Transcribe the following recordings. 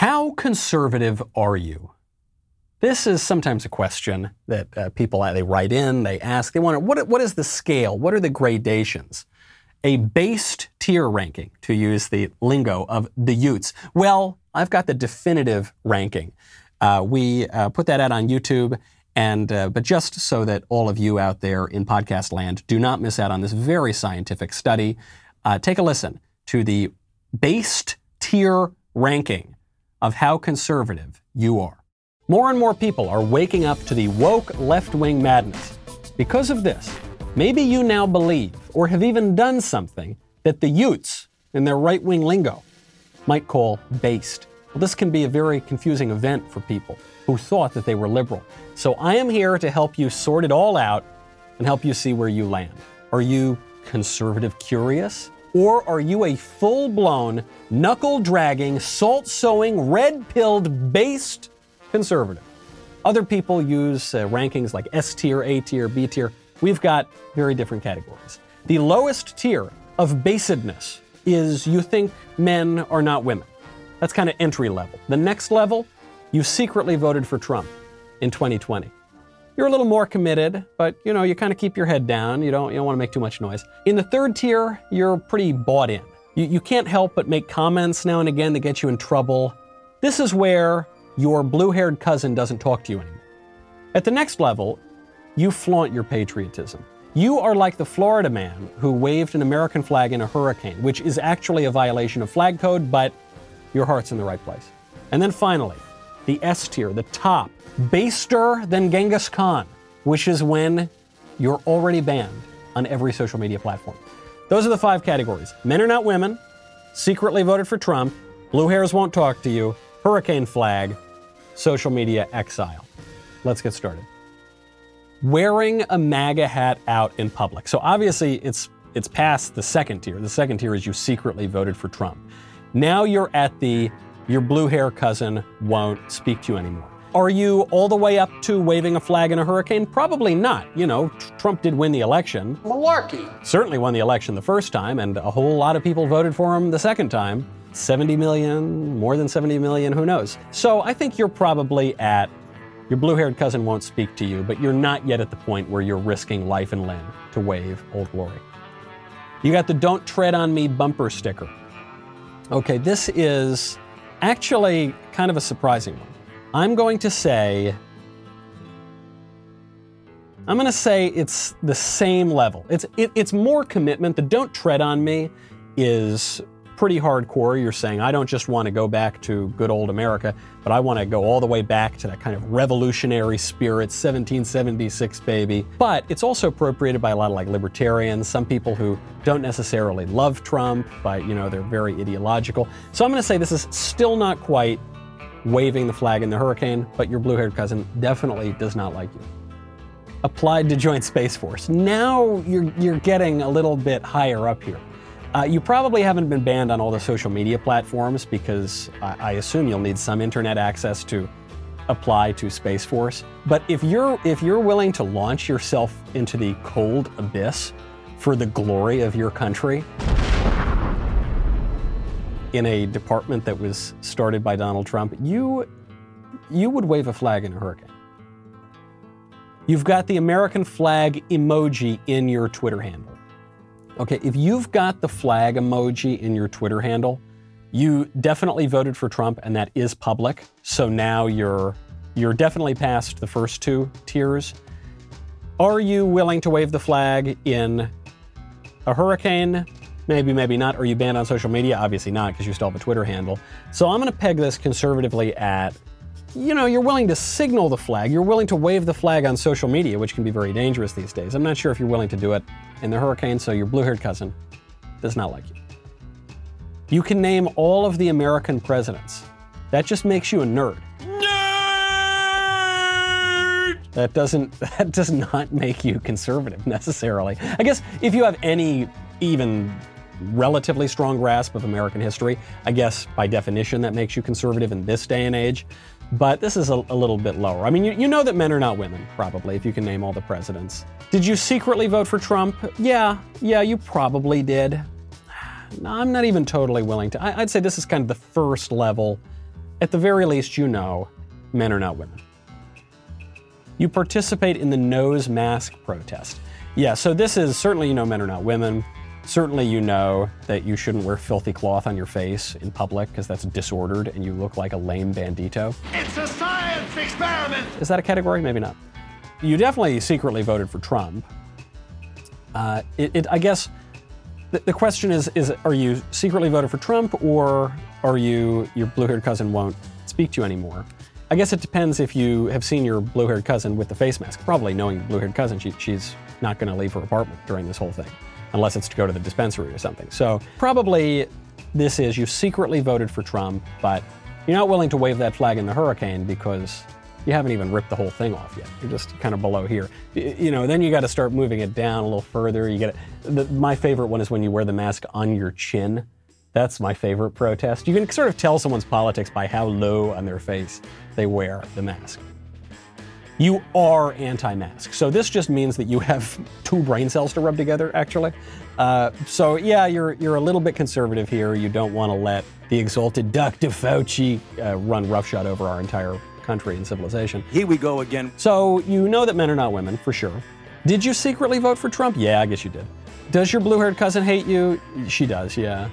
How conservative are you? This is sometimes a question that uh, people they write in, they ask, they wonder what what is the scale? What are the gradations? A based tier ranking, to use the lingo of the Utes. Well, I've got the definitive ranking. Uh, we uh, put that out on YouTube, and uh, but just so that all of you out there in podcast land do not miss out on this very scientific study, uh, take a listen to the based tier ranking of how conservative you are. More and more people are waking up to the woke left wing madness. Because of this, maybe you now believe or have even done something that the Utes, in their right wing lingo, might call based. Well, this can be a very confusing event for people who thought that they were liberal. So I am here to help you sort it all out and help you see where you land. Are you conservative curious? Or are you a full blown, knuckle dragging, salt sowing, red pilled, based conservative? Other people use uh, rankings like S tier, A tier, B tier. We've got very different categories. The lowest tier of basedness is you think men are not women. That's kind of entry level. The next level, you secretly voted for Trump in 2020. You're a little more committed, but you know, you kind of keep your head down. You don't, you don't want to make too much noise. In the third tier, you're pretty bought in. You, you can't help but make comments now and again that get you in trouble. This is where your blue haired cousin doesn't talk to you anymore. At the next level, you flaunt your patriotism. You are like the Florida man who waved an American flag in a hurricane, which is actually a violation of flag code, but your heart's in the right place. And then finally, the S tier, the top, baster than Genghis Khan, which is when you're already banned on every social media platform. Those are the five categories. Men are not women, secretly voted for Trump, blue hairs won't talk to you, hurricane flag, social media exile. Let's get started. Wearing a MAGA hat out in public. So obviously it's it's past the second tier. The second tier is you secretly voted for Trump. Now you're at the your blue hair cousin won't speak to you anymore. Are you all the way up to waving a flag in a hurricane? Probably not. You know, Trump did win the election. Malarkey. Certainly won the election the first time, and a whole lot of people voted for him the second time. 70 million, more than 70 million, who knows? So I think you're probably at your blue haired cousin won't speak to you, but you're not yet at the point where you're risking life and limb to wave Old Glory. You got the Don't Tread on Me bumper sticker. Okay, this is actually kind of a surprising one. I'm going to say, I'm going to say it's the same level. It's, it, it's more commitment. The don't tread on me is pretty hardcore. You're saying, I don't just want to go back to good old America, but I want to go all the way back to that kind of revolutionary spirit, 1776 baby. But it's also appropriated by a lot of like libertarians, some people who don't necessarily love Trump, but you know, they're very ideological. So I'm going to say this is still not quite waving the flag in the hurricane, but your blue haired cousin definitely does not like you. Applied to join Space Force. Now you're, you're getting a little bit higher up here. Uh, you probably haven't been banned on all the social media platforms because I, I assume you'll need some internet access to apply to Space Force. But if you're if you're willing to launch yourself into the cold abyss for the glory of your country in a department that was started by Donald Trump, you you would wave a flag in a hurricane. You've got the American flag emoji in your Twitter handle. Okay, if you've got the flag emoji in your Twitter handle, you definitely voted for Trump and that is public. So now you're you're definitely past the first two tiers. Are you willing to wave the flag in a hurricane? Maybe, maybe not. Are you banned on social media? Obviously not, because you still have a Twitter handle. So I'm going to peg this conservatively at you know, you're willing to signal the flag. You're willing to wave the flag on social media, which can be very dangerous these days. I'm not sure if you're willing to do it in the hurricane, so your blue haired cousin does not like you. You can name all of the American presidents. That just makes you a nerd. Nerd! That doesn't that does not make you conservative necessarily. I guess if you have any even relatively strong grasp of American history, I guess by definition that makes you conservative in this day and age but this is a, a little bit lower. I mean, you, you, know that men are not women, probably, if you can name all the presidents. Did you secretly vote for Trump? Yeah, yeah, you probably did. No, I'm not even totally willing to. I, I'd say this is kind of the first level at the very least, you know men are not women. You participate in the nose mask protest. Yeah, so this is certainly you know men are not women. Certainly you know that you shouldn't wear filthy cloth on your face in public because that's disordered and you look like a lame bandito. It's a science experiment! Is that a category? Maybe not. You definitely secretly voted for Trump. Uh, it, it, I guess the, the question is, is are you secretly voted for Trump or are you, your blue-haired cousin won't speak to you anymore? I guess it depends if you have seen your blue-haired cousin with the face mask. Probably knowing your blue-haired cousin, she, she's not going to leave her apartment during this whole thing, unless it's to go to the dispensary or something. So probably this is you secretly voted for Trump, but you're not willing to wave that flag in the hurricane because you haven't even ripped the whole thing off yet. You're just kind of below here. You know, then you got to start moving it down a little further. You get it. my favorite one is when you wear the mask on your chin. That's my favorite protest. You can sort of tell someone's politics by how low on their face they wear the mask. You are anti mask. So this just means that you have two brain cells to rub together, actually. Uh, so yeah, you're, you're a little bit conservative here. You don't want to let the exalted Dr. Fauci uh, run roughshod over our entire country and civilization. Here we go again. So you know that men are not women, for sure. Did you secretly vote for Trump? Yeah, I guess you did. Does your blue haired cousin hate you? She does, yeah.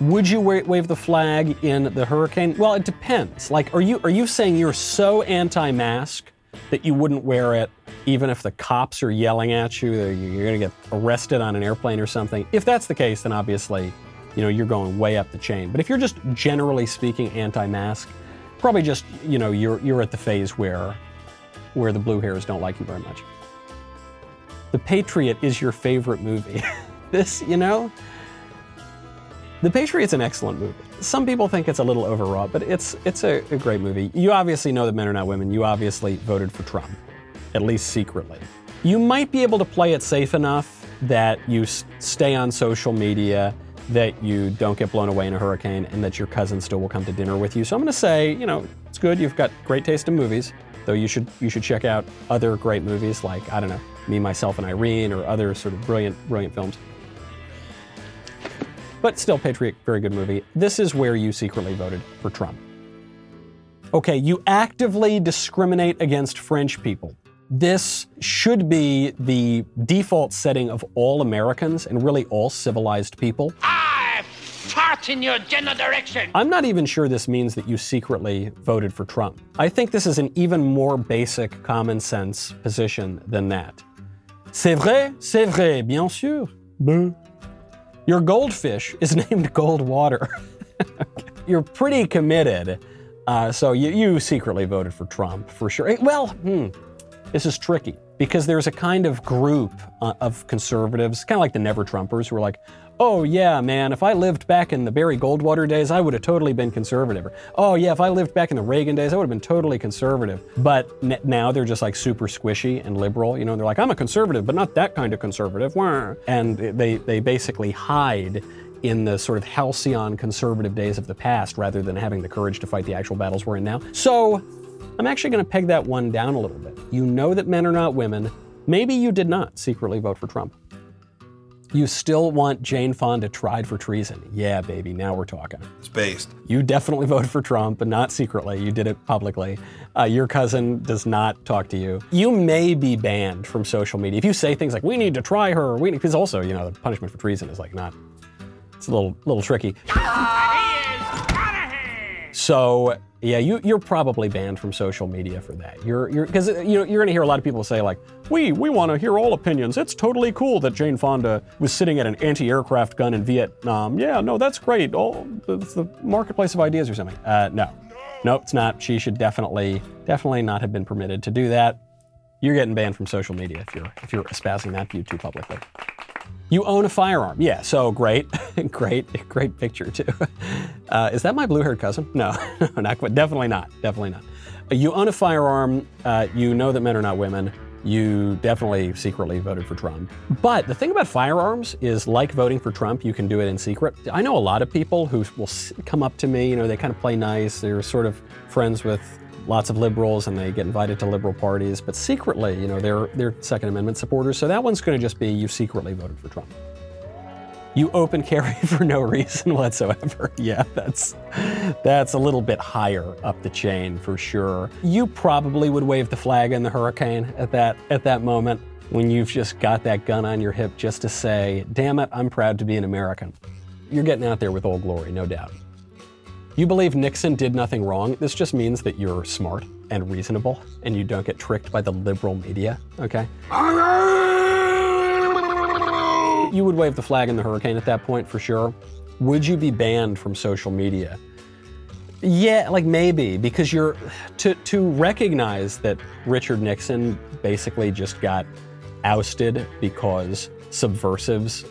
Would you wa- wave the flag in the hurricane? Well, it depends. Like, are you are you saying you're so anti-mask that you wouldn't wear it even if the cops are yelling at you that you're going to get arrested on an airplane or something? If that's the case, then obviously, you know, you're going way up the chain. But if you're just generally speaking anti-mask, probably just you know you're you're at the phase where where the blue hairs don't like you very much. The Patriot is your favorite movie. this, you know, the Patriot's an excellent movie. Some people think it's a little overwrought, but it's it's a, a, great movie. You obviously know that men are not women. You obviously voted for Trump, at least secretly. You might be able to play it safe enough that you s- stay on social media, that you don't get blown away in a hurricane, and that your cousin still will come to dinner with you. So I'm going to say, you know, it's good. You've got great taste in movies, though you should you should check out other great movies like I don't know, Me, Myself, and Irene, or other sort of brilliant brilliant films. But still, Patriot, very good movie. This is where you secretly voted for Trump. Okay, you actively discriminate against French people. This should be the default setting of all Americans and really all civilized people. I fart in your general direction. I'm not even sure this means that you secretly voted for Trump. I think this is an even more basic common sense position than that. C'est vrai, c'est vrai, bien sûr. Boo. Your goldfish is named Goldwater. You're pretty committed. Uh, so you, you, secretly voted for Trump for sure. Eh, well, hmm, this is tricky because there's a kind of group uh, of conservatives, kind of like the Never Trumpers, who are like, oh yeah, man, if I lived back in the Barry Goldwater days, I would have totally been conservative. Oh yeah, if I lived back in the Reagan days, I would have been totally conservative. But n- now they're just like super squishy and liberal. You know, they're like, I'm a conservative, but not that kind of conservative. And they, they basically hide in the sort of halcyon conservative days of the past rather than having the courage to fight the actual battles we're in now. So I'm actually going to peg that one down a little bit. You know that men are not women. Maybe you did not secretly vote for Trump. You still want Jane Fonda tried for treason. Yeah, baby, now we're talking. It's based. You definitely voted for Trump, but not secretly. You did it publicly. Uh, your cousin does not talk to you. You may be banned from social media. If you say things like, we need to try her, we because also, you know, the punishment for treason is like not, it's a little, little tricky. So yeah, you, you're probably banned from social media for that. You're you're because you know you're going to hear a lot of people say like, we we want to hear all opinions. It's totally cool that Jane Fonda was sitting at an anti-aircraft gun in Vietnam. Yeah, no, that's great. Oh, it's the marketplace of ideas or something. Uh, no, no, it's not. She should definitely definitely not have been permitted to do that. You're getting banned from social media if you're if you're espousing that view too publicly. You own a firearm. Yeah, so great, great, great picture too. Uh, is that my blue-haired cousin? No, no, not quite. Definitely not. Definitely not. You own a firearm. Uh, you know that men are not women. You definitely secretly voted for Trump. But the thing about firearms is, like voting for Trump, you can do it in secret. I know a lot of people who will come up to me. You know, they kind of play nice. They're sort of friends with lots of liberals and they get invited to liberal parties, but secretly, you know, they're they're Second Amendment supporters. So that one's going to just be you secretly voted for Trump. You open carry for no reason whatsoever. Yeah, that's That's a little bit higher up the chain for sure. You probably would wave the flag in the hurricane at that at that moment when you've just got that gun on your hip just to say, "Damn it, I'm proud to be an American." You're getting out there with old glory, no doubt. You believe Nixon did nothing wrong. This just means that you're smart and reasonable and you don't get tricked by the liberal media, okay? You would wave the flag in the hurricane at that point for sure. Would you be banned from social media? Yeah, like maybe because you're to to recognize that Richard Nixon basically just got ousted because subversives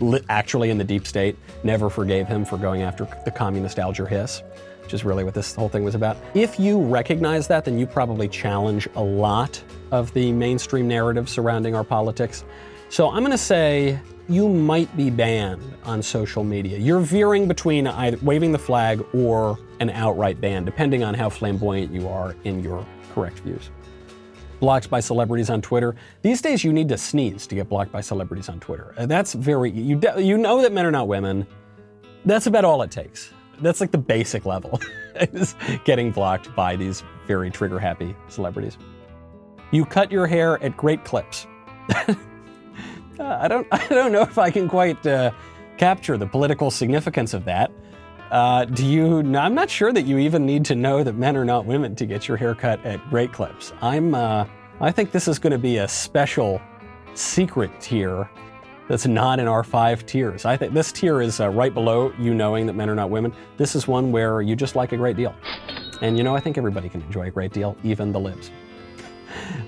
li- actually in the deep state never forgave him for going after the communist Alger Hiss, which is really what this whole thing was about. If you recognize that, then you probably challenge a lot of the mainstream narrative surrounding our politics. So I'm going to say you might be banned on social media. You're veering between either waving the flag or an outright ban, depending on how flamboyant you are in your correct views. Blocked by celebrities on Twitter. These days, you need to sneeze to get blocked by celebrities on Twitter. Uh, That's very, you, you know that men are not women. That's about all it takes. That's like the basic level, is getting blocked by these very trigger happy celebrities. You cut your hair at great clips. Uh, I don't, I don't know if I can quite uh, capture the political significance of that. Uh, do you? no, I'm not sure that you even need to know that men are not women to get your haircut at Great Clips. I'm, uh, I think this is going to be a special secret tier that's not in our five tiers. I think this tier is uh, right below you knowing that men are not women. This is one where you just like a great deal. And you know, I think everybody can enjoy a great deal, even the libs.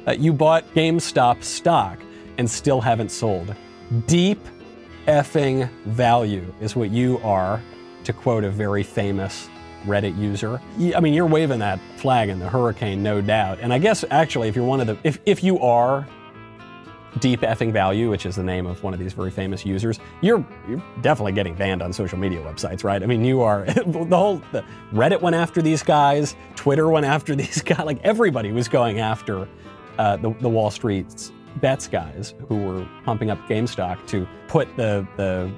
Uh, you bought GameStop stock and still haven't sold. Deep effing value is what you are, to quote a very famous Reddit user. I mean, you're waving that flag in the hurricane, no doubt. And I guess actually, if you're one of the, if, if you are Deep Effing Value, which is the name of one of these very famous users, you're you're definitely getting banned on social media websites, right? I mean, you are the whole the Reddit went after these guys, Twitter went after these guys, like everybody was going after uh, the, the Wall Street's bets guys who were pumping up GameStop to put the the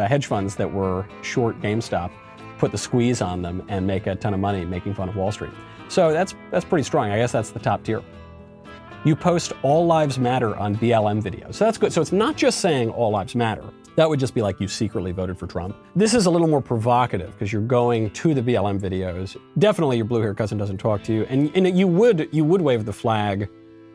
Uh, hedge funds that were short GameStop, put the squeeze on them and make a ton of money making fun of Wall Street. So that's that's pretty strong. I guess that's the top tier. You post all lives matter on BLM videos. So that's good. So it's not just saying all lives matter. That would just be like you secretly voted for Trump. This is a little more provocative because you're going to the BLM videos. Definitely your blue hair cousin doesn't talk to you. And, and you would you would wave the flag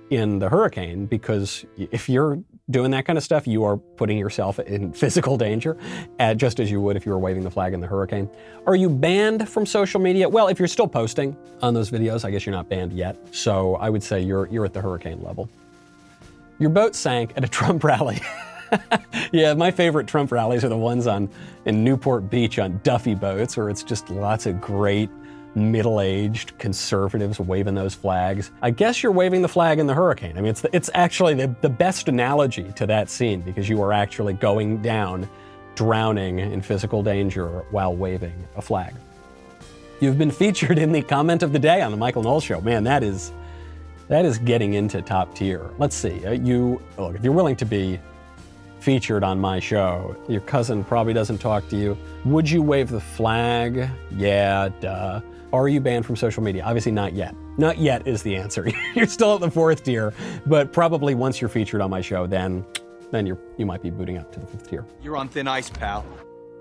in the hurricane because if you're doing that kind of stuff, you are putting yourself in physical danger, uh, just as you would if you were waving the flag in the hurricane. Are you banned from social media? Well, if you're still posting on those videos, I guess you're not banned yet. So I would say you're you're at the hurricane level. Your boat sank at a Trump rally. yeah, my favorite Trump rallies are the ones on in Newport Beach on Duffy boats, where it's just lots of great middle-aged conservatives waving those flags. I guess you're waving the flag in the hurricane. I mean, it's it's actually the, the best analogy to that scene because you are actually going down, drowning in physical danger while waving a flag. You've been featured in the comment of the day on the Michael Knowles Show. Man, that is that is getting into top tier. Let's see. Uh, you look if you're willing to be featured on my show. Your cousin probably doesn't talk to you. Would you wave the flag? Yeah, duh. Are you banned from social media? Obviously, not yet. Not yet is the answer. you're still at the fourth tier, but probably once you're featured on my show, then then you're you might be booting up to the fifth tier. You're on thin ice, pal.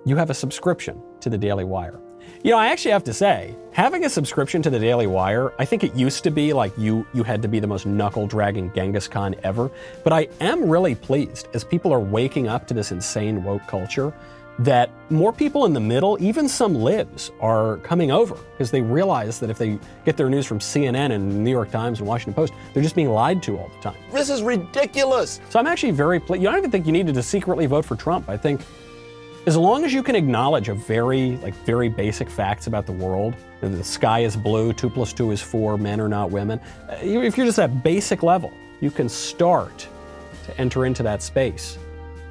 You have a subscription to the Daily Wire. You know, I actually have to say, having a subscription to the Daily Wire, I think it used to be like you you had to be the most knuckle dragging Genghis Khan ever. But I am really pleased as people are waking up to this insane woke culture that more people in the middle, even some libs, are coming over because they realize that if they get their news from CNN and New York Times and Washington Post, they're just being lied to all the time. This is ridiculous. So I'm actually very pleased. You don't even think you needed to secretly vote for Trump. I think as long as you can acknowledge a very, like, very basic facts about the world, that the sky is blue, two plus two is four, men are not women. uh, If you're just at basic level, you can start to enter into that space.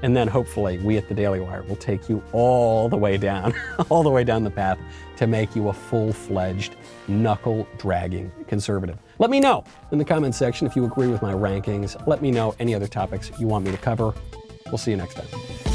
And then hopefully we at the Daily Wire will take you all the way down, all the way down the path to make you a full-fledged, knuckle-dragging conservative. Let me know in the comments section if you agree with my rankings. Let me know any other topics you want me to cover. We'll see you next time.